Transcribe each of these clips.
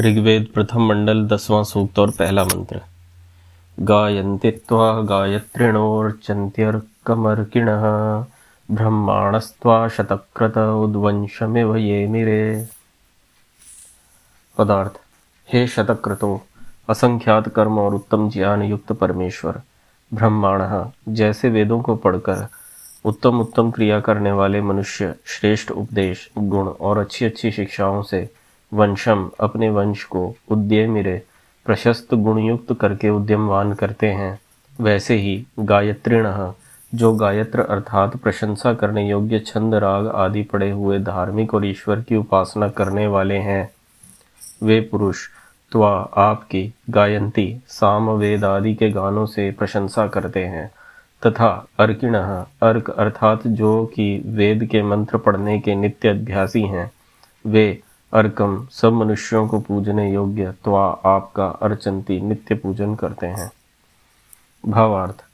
ऋग्वेद प्रथम मंडल, दसवां सूक्त और पहला मंत्र। गायन्ति त्वा गायत्रिणोर्चन्त्यर्कमर्किणः, ब्रह्माणस्त्वा शतक्रत उद्वंशमिव ये मिरे पदार्थ। हे शतक्रतो, असंख्यात कर्म और उत्तम ज्ञान युक्त परमेश्वर, ब्रह्माण, जैसे वेदों को पढ़कर उत्तम उत्तम क्रिया करने वाले मनुष्य श्रेष्ठ उपदेश, गुण और अच्छी अच्छी शिक्षाओं से वंशम अपने वंश को उद्यमिरे, प्रशस्त गुणयुक्त करके उद्यमवान करते हैं। वैसे ही गायत्रिण, जो गायत्र अर्थात प्रशंसा करने योग्य छंद, राग आदि पड़े हुए धार्मिक और ईश्वर की उपासना करने वाले हैं। वे पुरुष त्वा आपकी गायंती साम वेद आदि के गानों से प्रशंसा करते हैं। तथा अर्किण अर्क अर्थात जो कि वेद के मंत्र पढ़ने के नित्य अभ्यासी हैं। वे अर्कम, सब मनुष्यों को पूजने योग्य त्वा आपका अर्चंती नित्य पूजन करते हैं। भावार्थ,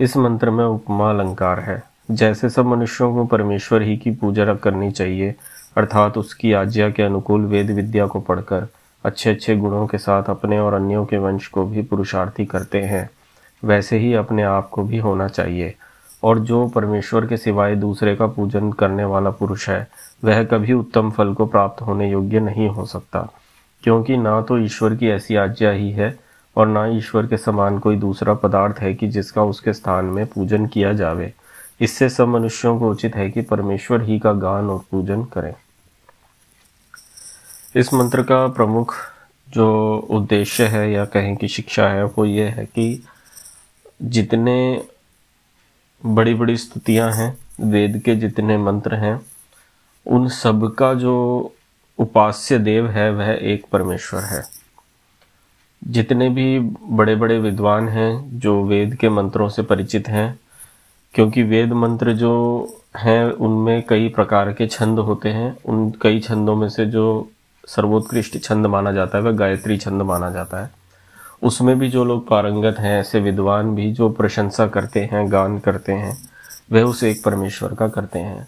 इस मंत्र में उपमा अलंकार है। जैसे सब मनुष्यों को परमेश्वर ही की पूजा करनी चाहिए, अर्थात उसकी आज्ञा के अनुकूल वेद विद्या को पढ़कर अच्छे अच्छे गुणों के साथ अपने और अन्यों के वंश को भी पुरुषार्थी करते हैं। वैसे ही अपने आप को भी होना चाहिए। और जो परमेश्वर के सिवाय दूसरे का पूजन करने वाला पुरुष है, वह कभी उत्तम फल को प्राप्त होने योग्य नहीं हो सकता। क्योंकि ना तो ईश्वर की ऐसी आज्ञा ही है, और ना ईश्वर के समान कोई दूसरा पदार्थ है कि जिसका उसके स्थान में पूजन किया जावे। इससे सब मनुष्यों को उचित है कि परमेश्वर ही का गान और पूजन करें। इस मंत्र का प्रमुख जो उद्देश्य है या कहें कि शिक्षा है, वो ये है कि जितने बड़ी बड़ी स्तुतियाँ हैं, वेद के जितने मंत्र हैं, उन सब का जो उपास्य देव है, वह एक परमेश्वर है। जितने भी बड़े बड़े विद्वान हैं, जो वेद के मंत्रों से परिचित हैं, क्योंकि वेद मंत्र जो हैं, उनमें कई प्रकार के छंद होते हैं। उन कई छंदों में से जो सर्वोत्कृष्ट छंद माना जाता है, वह गायत्री छंद माना जाता है। उसमें भी जो लोग पारंगत हैं, ऐसे विद्वान भी जो प्रशंसा करते हैं, गान करते हैं, वह उस एक परमेश्वर का करते हैं।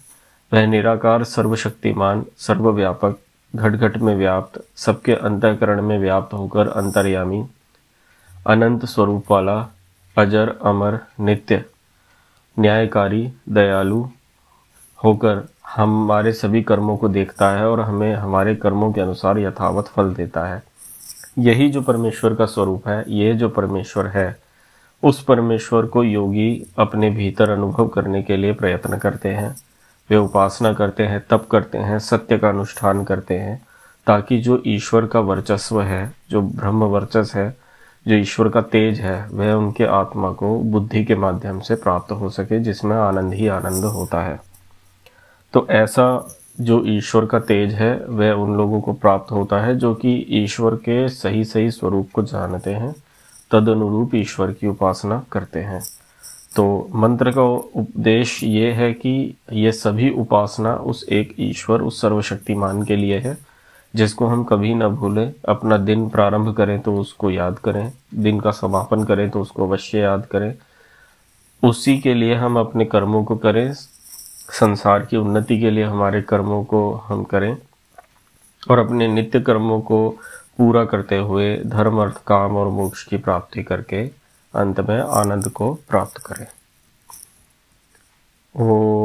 वह निराकार, सर्वशक्तिमान, सर्वव्यापक घट घट में व्याप्त, सबके अंतकरण में व्याप्त होकर अंतर्यामी, अनंत स्वरूप वाला, अजर, अमर, नित्य, न्यायकारी, दयालु होकर हमारे सभी कर्मों को देखता है और हमें हमारे कर्मों के अनुसार यथावत फल देता है। यही जो परमेश्वर का स्वरूप है, ये जो परमेश्वर है, उस परमेश्वर को योगी अपने भीतर अनुभव करने के लिए प्रयत्न करते हैं। वे उपासना करते हैं, तप करते हैं, सत्य का अनुष्ठान करते हैं, ताकि जो ईश्वर का वर्चस्व है, जो ब्रह्म वर्चस्व है, जो ईश्वर का तेज है, वह उनके आत्मा को बुद्धि के माध्यम से प्राप्त हो सके, जिसमें आनंद ही आनंद होता है। तो ऐसा जो ईश्वर का तेज है, वह उन लोगों को प्राप्त होता है जो कि ईश्वर के सही सही स्वरूप को जानते हैं तद अनुरूप ईश्वर की उपासना करते हैं। तो मंत्र का उपदेश ये है कि ये सभी उपासना उस एक ईश्वर, उस सर्वशक्तिमान के लिए है, जिसको हम कभी ना भूलें, अपना दिन प्रारंभ करें तो उसको याद करें, दिन का समापन करें तो उसको अवश्य याद करें। उसी के लिए हम अपने कर्मों को करें संसार की उन्नति के लिए हमारे कर्मों को हम करें और अपने नित्य कर्मों को पूरा करते हुए धर्म, अर्थ, काम और मोक्ष की प्राप्ति करके अंत में आनंद को प्राप्त करें। ओ